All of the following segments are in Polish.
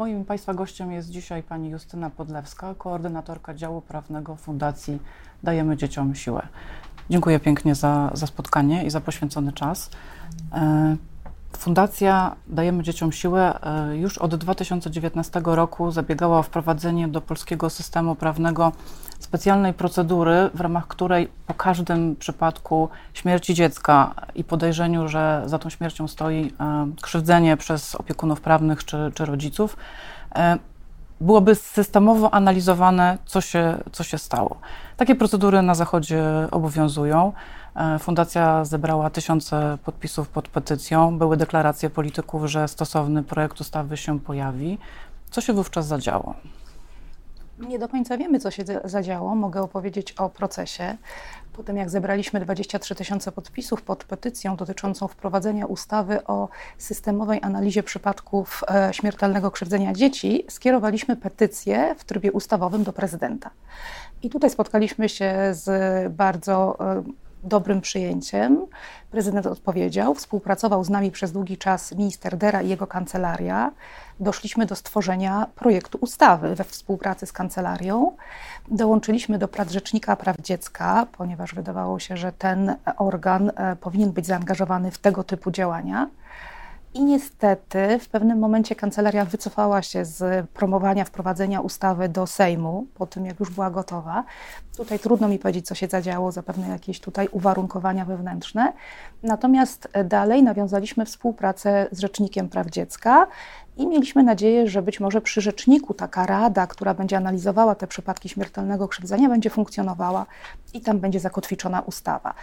Moim Państwa gościem jest dzisiaj pani Justyna Podlewska, koordynatorka działu prawnego Fundacji Dajemy Dzieciom Siłę. Dziękuję pięknie za, za spotkanie i za poświęcony czas. E, Fundacja Dajemy Dzieciom Siłę e, już od 2019 roku zabiegała o wprowadzenie do polskiego systemu prawnego specjalnej procedury, w ramach której po każdym przypadku śmierci dziecka i podejrzeniu, że za tą śmiercią stoi e, krzywdzenie przez opiekunów prawnych czy, czy rodziców, e, byłoby systemowo analizowane, co się, co się stało. Takie procedury na Zachodzie obowiązują. E, fundacja zebrała tysiące podpisów pod petycją. Były deklaracje polityków, że stosowny projekt ustawy się pojawi. Co się wówczas zadziało? Nie do końca wiemy, co się zadziało. Mogę opowiedzieć o procesie. Po tym, jak zebraliśmy 23 tysiące podpisów pod petycją dotyczącą wprowadzenia ustawy o systemowej analizie przypadków e, śmiertelnego krzywdzenia dzieci, skierowaliśmy petycję w trybie ustawowym do prezydenta. I tutaj spotkaliśmy się z bardzo e, dobrym przyjęciem. Prezydent odpowiedział, współpracował z nami przez długi czas minister Dera i jego kancelaria. Doszliśmy do stworzenia projektu ustawy we współpracy z kancelarią. Dołączyliśmy do prac Rzecznika Praw Dziecka, ponieważ wydawało się, że ten organ e, powinien być zaangażowany w tego typu działania. I niestety w pewnym momencie kancelaria wycofała się z promowania wprowadzenia ustawy do Sejmu, po tym jak już była gotowa. Tutaj trudno mi powiedzieć, co się zadziało, zapewne jakieś tutaj uwarunkowania wewnętrzne. Natomiast dalej nawiązaliśmy współpracę z Rzecznikiem Praw Dziecka i mieliśmy nadzieję, że być może przy rzeczniku taka rada, która będzie analizowała te przypadki śmiertelnego krzywdzenia, będzie funkcjonowała i tam będzie zakotwiczona ustawa.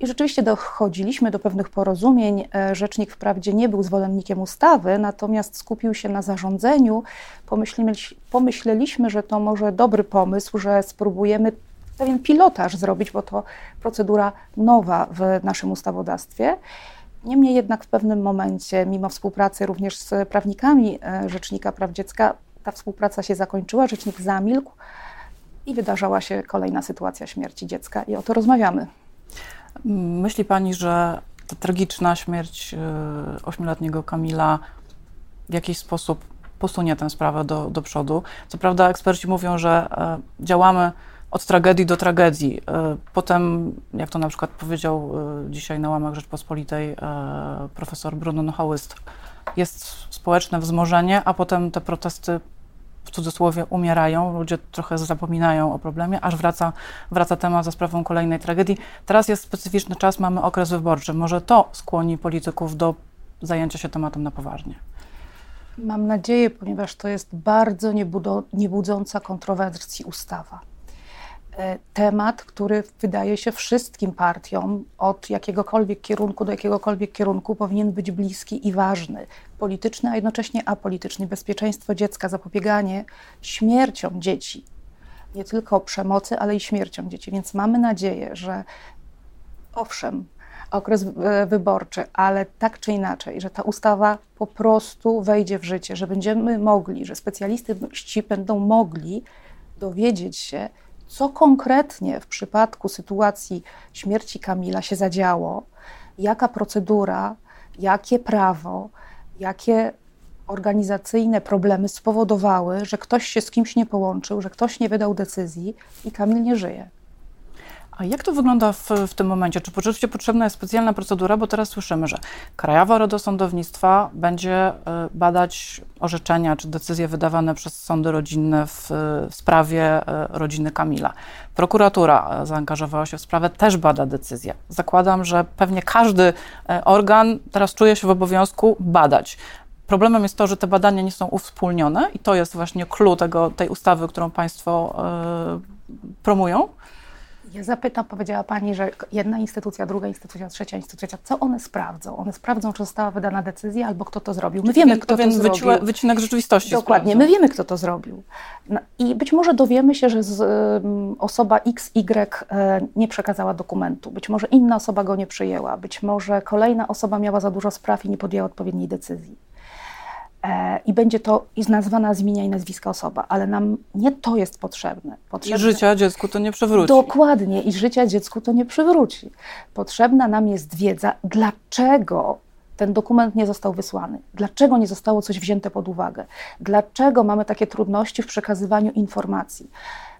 I rzeczywiście dochodziliśmy do pewnych porozumień. E, rzecznik wprawdzie nie był zwolennikiem ustawy, natomiast skupił się na zarządzeniu. Pomyśleliśmy, że to może dobry pomysł, że spróbujemy pewien pilotaż zrobić, bo to procedura nowa w naszym ustawodawstwie. Niemniej jednak w pewnym momencie, mimo współpracy również z prawnikami e, Rzecznika Praw Dziecka, ta współpraca się zakończyła, rzecznik zamilkł i wydarzała się kolejna sytuacja śmierci dziecka i o to rozmawiamy. Myśli Pani, że ta tragiczna śmierć e, ośmioletniego Kamila w jakiś sposób posunie tę sprawę do, do przodu? Co prawda eksperci mówią, że e, działamy od tragedii do tragedii. E, potem, jak to na przykład powiedział e, dzisiaj na łamach Rzeczpospolitej e, profesor Bruno Nochałyst, jest społeczne wzmożenie, a potem te protesty w cudzysłowie umierają, ludzie trochę zapominają o problemie, aż wraca, wraca temat za sprawą kolejnej tragedii. Teraz jest specyficzny czas, mamy okres wyborczy. Może to skłoni polityków do zajęcia się tematem na poważnie. Mam nadzieję, ponieważ to jest bardzo niebudząca kontrowersji ustawa. E, temat, który wydaje się wszystkim partiom od jakiegokolwiek kierunku do jakiegokolwiek kierunku powinien być bliski i ważny. Polityczny, a jednocześnie apolityczny. Bezpieczeństwo dziecka, zapobieganie śmierciom dzieci. Nie tylko przemocy, ale i śmierciom dzieci. Więc mamy nadzieję, że owszem, okres e, wyborczy, ale tak czy inaczej, że ta ustawa po prostu wejdzie w życie, że będziemy mogli, że specjaliści będą mogli dowiedzieć się, co konkretnie w przypadku sytuacji śmierci Kamila się zadziało, jaka procedura, jakie prawo, jakie organizacyjne problemy spowodowały, że ktoś się z kimś nie połączył, że ktoś nie wydał decyzji i Kamil nie żyje. A jak to wygląda w, w tym momencie? Czy rzeczywiście potrzebna jest specjalna procedura? Bo teraz słyszymy, że Krajowa Rada Sądownictwa będzie y, badać orzeczenia czy decyzje wydawane przez sądy rodzinne w, w sprawie y, rodziny Kamila. Prokuratura y, zaangażowała się w sprawę, też bada decyzję. Zakładam, że pewnie każdy organ teraz czuje się w obowiązku badać. Problemem jest to, że te badania nie są uwspólnione i to jest właśnie clue tego, tej ustawy, którą Państwo promują. Ja zapytam, powiedziała Pani, że jedna instytucja, druga instytucja, trzecia instytucja, co one sprawdzą? One sprawdzą, czy została wydana decyzja albo kto to zrobił. My wiemy, kto to zrobił. Wycinek rzeczywistości. Dokładnie, sprawdzą. my wiemy, kto to zrobił. No, I być może dowiemy się, że z, um, osoba XY e, nie przekazała dokumentu. Być może inna osoba go nie przyjęła. Być może kolejna osoba miała za dużo spraw i nie podjęła odpowiedniej decyzji. E, i będzie to i nazwana z imienia i nazwiska osoba, ale nam nie to jest potrzebne. potrzebne. I życia dziecku to nie przywróci. Dokładnie, i życia dziecku to nie przywróci. Potrzebna nam jest wiedza, dlaczego ten dokument nie został wysłany? Dlaczego nie zostało coś wzięte pod uwagę? Dlaczego mamy takie trudności w przekazywaniu informacji?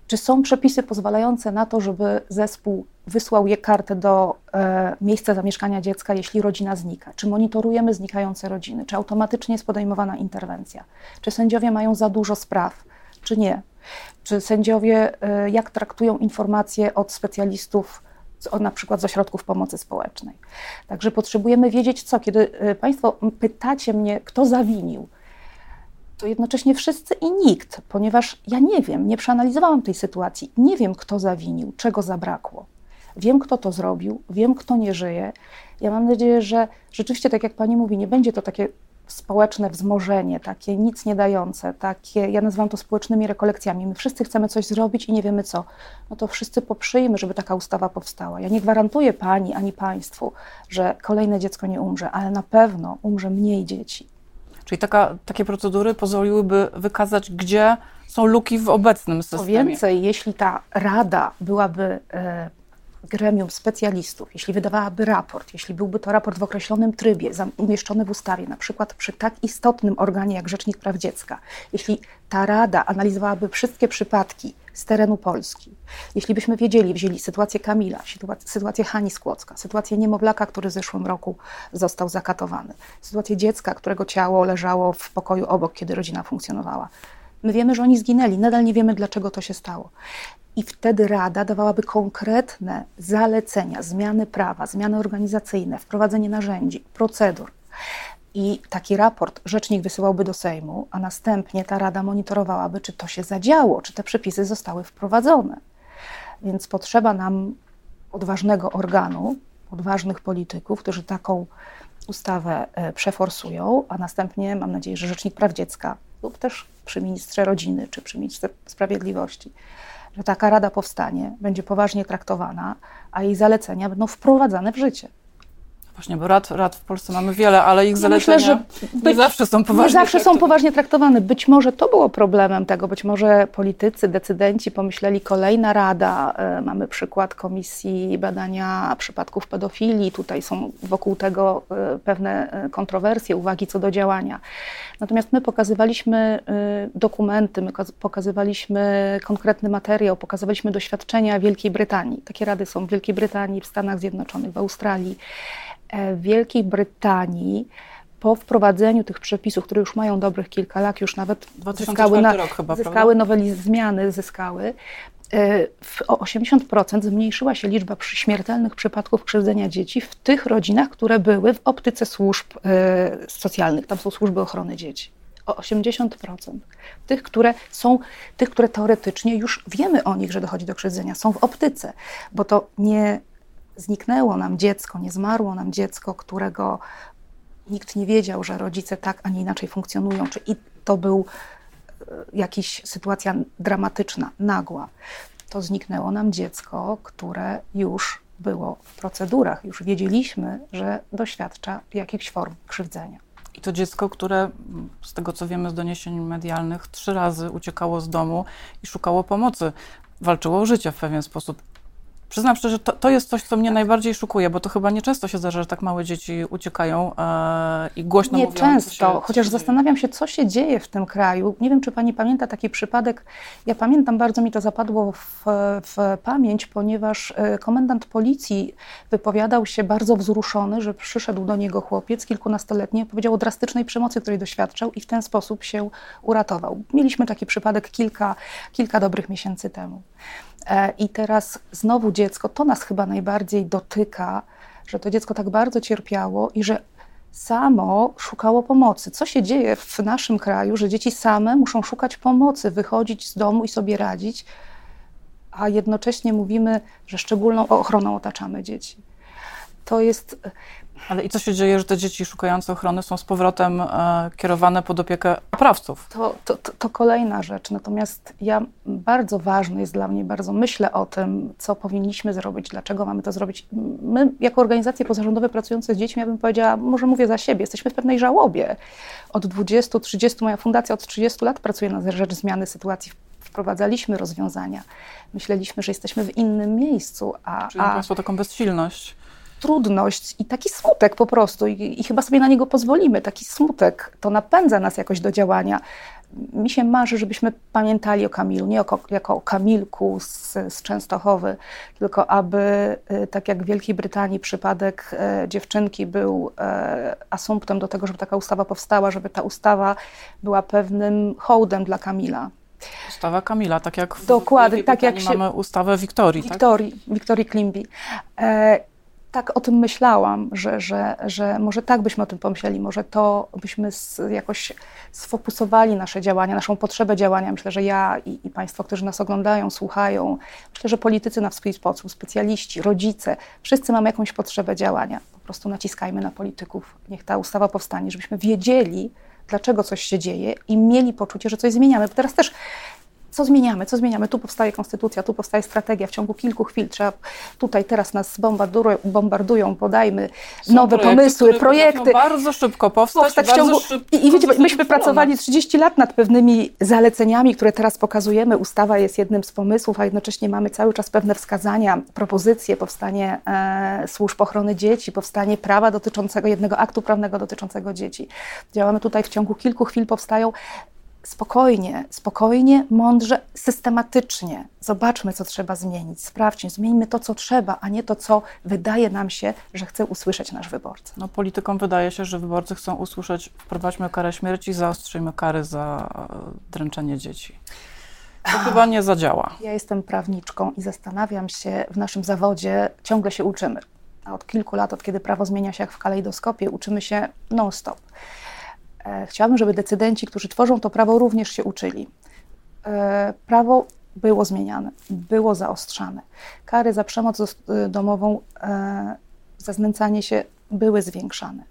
Czy są przepisy pozwalające na to, żeby zespół wysłał je kartę do e, miejsca zamieszkania dziecka, jeśli rodzina znika? Czy monitorujemy znikające rodziny? Czy automatycznie jest podejmowana interwencja? Czy sędziowie mają za dużo spraw, czy nie? Czy sędziowie e, jak traktują informacje od specjalistów, z, na przykład z ośrodków pomocy społecznej? Także potrzebujemy wiedzieć co. Kiedy e, Państwo pytacie mnie, kto zawinił, to jednocześnie wszyscy i nikt, ponieważ ja nie wiem, nie przeanalizowałam tej sytuacji, nie wiem, kto zawinił, czego zabrakło. Wiem, kto to zrobił, wiem, kto nie żyje. Ja mam nadzieję, że rzeczywiście, tak jak pani mówi, nie będzie to takie społeczne wzmożenie, takie nic nie dające, takie, ja nazywam to społecznymi rekolekcjami. My wszyscy chcemy coś zrobić i nie wiemy co. No to wszyscy poprzyjmy, żeby taka ustawa powstała. Ja nie gwarantuję pani ani państwu, że kolejne dziecko nie umrze, ale na pewno umrze mniej dzieci. Czyli taka, takie procedury pozwoliłyby wykazać, gdzie są luki w obecnym systemie. Co więcej, jeśli ta rada byłaby e, gremium specjalistów, jeśli wydawałaby raport, jeśli byłby to raport w określonym trybie, umieszczony w ustawie, na przykład przy tak istotnym organie jak Rzecznik Praw Dziecka, jeśli ta rada analizowałaby wszystkie przypadki z terenu Polski, jeśli byśmy wiedzieli, wzięli sytuację Kamila, sytuację Hani Skłocka, sytuację niemowlaka, który w zeszłym roku został zakatowany, sytuację dziecka, którego ciało leżało w pokoju obok, kiedy rodzina funkcjonowała. My wiemy, że oni zginęli, nadal nie wiemy, dlaczego to się stało. I wtedy Rada dawałaby konkretne zalecenia, zmiany prawa, zmiany organizacyjne, wprowadzenie narzędzi, procedur. I taki raport rzecznik wysyłałby do Sejmu, a następnie ta Rada monitorowałaby, czy to się zadziało, czy te przepisy zostały wprowadzone. Więc potrzeba nam odważnego organu, odważnych polityków, którzy taką ustawę e, przeforsują, a następnie mam nadzieję, że Rzecznik Praw Dziecka lub też przy ministrze rodziny czy przy ministrze sprawiedliwości że taka rada powstanie, będzie poważnie traktowana, a jej zalecenia będą wprowadzane w życie. Właśnie, bo rad, rad w Polsce mamy wiele, ale ich zalecenia Myślę, że być, nie zawsze są poważnie nie zawsze traktowane. są poważnie traktowane. Być może to było problemem tego, być może politycy, decydenci pomyśleli kolejna rada. E, mamy przykład Komisji Badania Przypadków Pedofilii. Tutaj są wokół tego e, pewne e, kontrowersje, uwagi co do działania. Natomiast my pokazywaliśmy dokumenty, my pokazywaliśmy konkretny materiał, pokazywaliśmy doświadczenia Wielkiej Brytanii. Takie rady są w Wielkiej Brytanii, w Stanach Zjednoczonych, w Australii. E, Wielkiej Brytanii po wprowadzeniu tych przepisów, które już mają dobrych kilka lat, już nawet zyskały, na, rok chyba, zyskały noweliz- zmiany, zyskały, e, o 80% zmniejszyła się liczba śmiertelnych przypadków krzywdzenia dzieci w tych rodzinach, które były w optyce służb e, socjalnych. Tam są służby ochrony dzieci. O 80%. Tych, które są, tych, które teoretycznie już wiemy o nich, że dochodzi do krzywdzenia, są w optyce, bo to nie zniknęło nam dziecko, nie zmarło nam dziecko, którego nikt nie wiedział, że rodzice tak, a nie inaczej funkcjonują, czy i to był e, jakaś sytuacja dramatyczna, nagła. To zniknęło nam dziecko, które już było w procedurach, już wiedzieliśmy, że doświadcza jakichś form krzywdzenia. I to dziecko, które z tego co wiemy z doniesień medialnych, trzy razy uciekało z domu i szukało pomocy, walczyło o życie w pewien sposób. Przyznam szczerze, to, to jest coś, co mnie najbardziej szukuje, bo to chyba nieczęsto się zdarza, że tak małe dzieci uciekają e, i głośno nie mówią. Nieczęsto, chociaż zastanawiam się, co się dzieje w tym kraju. Nie wiem, czy pani pamięta taki przypadek. Ja pamiętam, bardzo mi to zapadło w, w pamięć, ponieważ e, komendant policji wypowiadał się bardzo wzruszony, że przyszedł do niego chłopiec kilkunastoletni, powiedział o drastycznej przemocy, której doświadczał i w ten sposób się uratował. Mieliśmy taki przypadek kilka, kilka dobrych miesięcy temu. E, I teraz znowu dziecko, to nas chyba najbardziej dotyka, że to dziecko tak bardzo cierpiało i że samo szukało pomocy. Co się dzieje w naszym kraju, że dzieci same muszą szukać pomocy, wychodzić z domu i sobie radzić, a jednocześnie mówimy, że szczególną ochroną otaczamy dzieci. To jest ale i co się dzieje, że te dzieci szukające ochrony są z powrotem e, kierowane pod opiekę oprawców? To, to, to, to, kolejna rzecz. Natomiast ja bardzo ważne jest dla mnie, bardzo myślę o tym, co powinniśmy zrobić, dlaczego mamy to zrobić. My, jako organizacje pozarządowe pracujące z dziećmi, ja bym powiedziała, może mówię za siebie, jesteśmy w pewnej żałobie. Od 20, 30, moja fundacja od 30 lat pracuje na rzecz zmiany sytuacji wprowadzaliśmy rozwiązania. Myśleliśmy, że jesteśmy w innym miejscu. A, Czyli a... Państwo taką bezsilność trudność i taki smutek po prostu, i, i chyba sobie na niego pozwolimy, taki smutek, to napędza nas jakoś do działania. Mi się marzy, żebyśmy pamiętali o Kamilu, nie jako, jako o Kamilku z, z Częstochowy, tylko aby, y, tak jak w Wielkiej Brytanii przypadek e, dziewczynki był e, asumptem do tego, żeby taka ustawa powstała, żeby ta ustawa była pewnym hołdem dla Kamila. Ustawa Kamila, tak jak w Dokładnie, Wielkiej tak jak się- mamy ustawę Wiktorii, tak? Wiktorii, Wiktorii Klimbi. E, tak o tym myślałam, że, że, że może tak byśmy o tym pomyśleli, może to byśmy jakoś sfokusowali nasze działania, naszą potrzebę działania. Myślę, że ja i, i Państwo, którzy nas oglądają, słuchają, myślę, że politycy na swój sposób, specjaliści, rodzice, wszyscy mamy jakąś potrzebę działania. Po prostu naciskajmy na polityków. Niech ta ustawa powstanie, żebyśmy wiedzieli, dlaczego coś się dzieje i mieli poczucie, że coś zmieniamy. Bo teraz też co zmieniamy, co zmieniamy. Tu powstaje konstytucja, tu powstaje strategia. W ciągu kilku chwil trzeba, tutaj teraz nas bombardują, podajmy Są nowe projekty, pomysły, projekty. bardzo szybko powstać, Powstać w ciągu. szybko I, I wiecie, myśmy pracowali 30 lat nad pewnymi zaleceniami, które teraz pokazujemy. Ustawa jest jednym z pomysłów, a jednocześnie mamy cały czas pewne wskazania, propozycje, powstanie e, służb ochrony dzieci, powstanie prawa dotyczącego, jednego aktu prawnego dotyczącego dzieci. Działamy tutaj w ciągu kilku chwil, powstają spokojnie, spokojnie, mądrze, systematycznie. Zobaczmy, co trzeba zmienić, sprawdźmy, zmieńmy to, co trzeba, a nie to, co wydaje nam się, że chce usłyszeć nasz wyborca. No, politykom wydaje się, że wyborcy chcą usłyszeć, wprowadźmy karę śmierci, zaostrzyjmy kary za dręczenie dzieci. To chyba nie zadziała. Ja jestem prawniczką i zastanawiam się, w naszym zawodzie ciągle się uczymy. A od kilku lat, od kiedy prawo zmienia się jak w kalejdoskopie, uczymy się non-stop. E, Chciałabym, żeby decydenci, którzy tworzą to prawo, również się uczyli. E, Prawo było zmieniane, było zaostrzane. Kary za przemoc y, domową, e, za znęcanie się były zwiększane.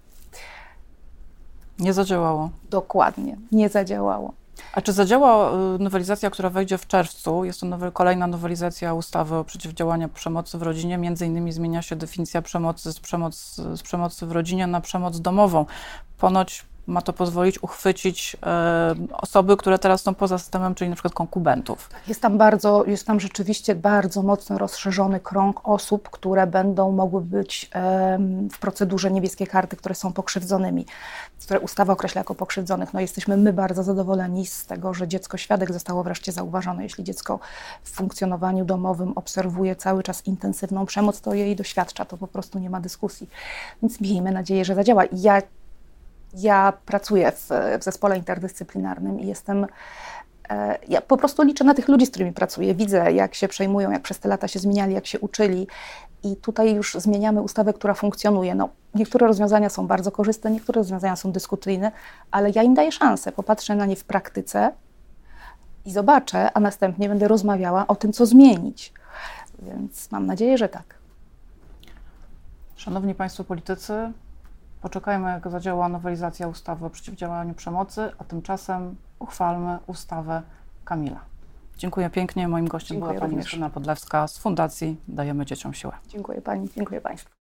Nie zadziałało. Dokładnie, nie zadziałało. A czy zadziała nowelizacja, która wejdzie w czerwcu? Jest to nowe, kolejna nowelizacja ustawy o przeciwdziałaniu przemocy w rodzinie. Między innymi zmienia się definicja przemocy z, przemoc, z przemocy w rodzinie na przemoc domową. Ponoć ma to pozwolić uchwycić e, osoby, które teraz są poza systemem, czyli na przykład konkubentów. Jest tam bardzo, jest tam rzeczywiście bardzo mocno rozszerzony krąg osób, które będą mogły być em, w procedurze niebieskiej karty, które są pokrzywdzonymi, które ustawa określa jako pokrzywdzonych. No jesteśmy my bardzo zadowoleni z tego, że dziecko świadek zostało wreszcie zauważone. Jeśli dziecko w funkcjonowaniu domowym obserwuje cały czas intensywną przemoc, to jej doświadcza, to po prostu nie ma dyskusji. Więc miejmy nadzieję, że zadziała. I Ja, ja pracuję w, w zespole interdyscyplinarnym i jestem E, Ja po prostu liczę na tych ludzi, z którymi pracuję. Widzę, jak się przejmują, jak przez te lata się zmieniali, jak się uczyli. I tutaj już zmieniamy ustawę, która funkcjonuje. No, niektóre rozwiązania są bardzo korzystne, niektóre rozwiązania są dyskusyjne, ale ja im daję szansę. Popatrzę na nie w praktyce i zobaczę, a następnie będę rozmawiała o tym, co zmienić. Więc mam nadzieję, że tak. Szanowni Państwo politycy, poczekajmy, jak zadziała nowelizacja ustawy o przeciwdziałaniu przemocy, a tymczasem uchwalmy ustawę Kamila. Dziękuję pięknie. Moim gościem Dziękuję była pani. Justyna Podlewska z Fundacji Dajemy Dzieciom Siłę. Dziękuję Pani, dziękuję Państwu.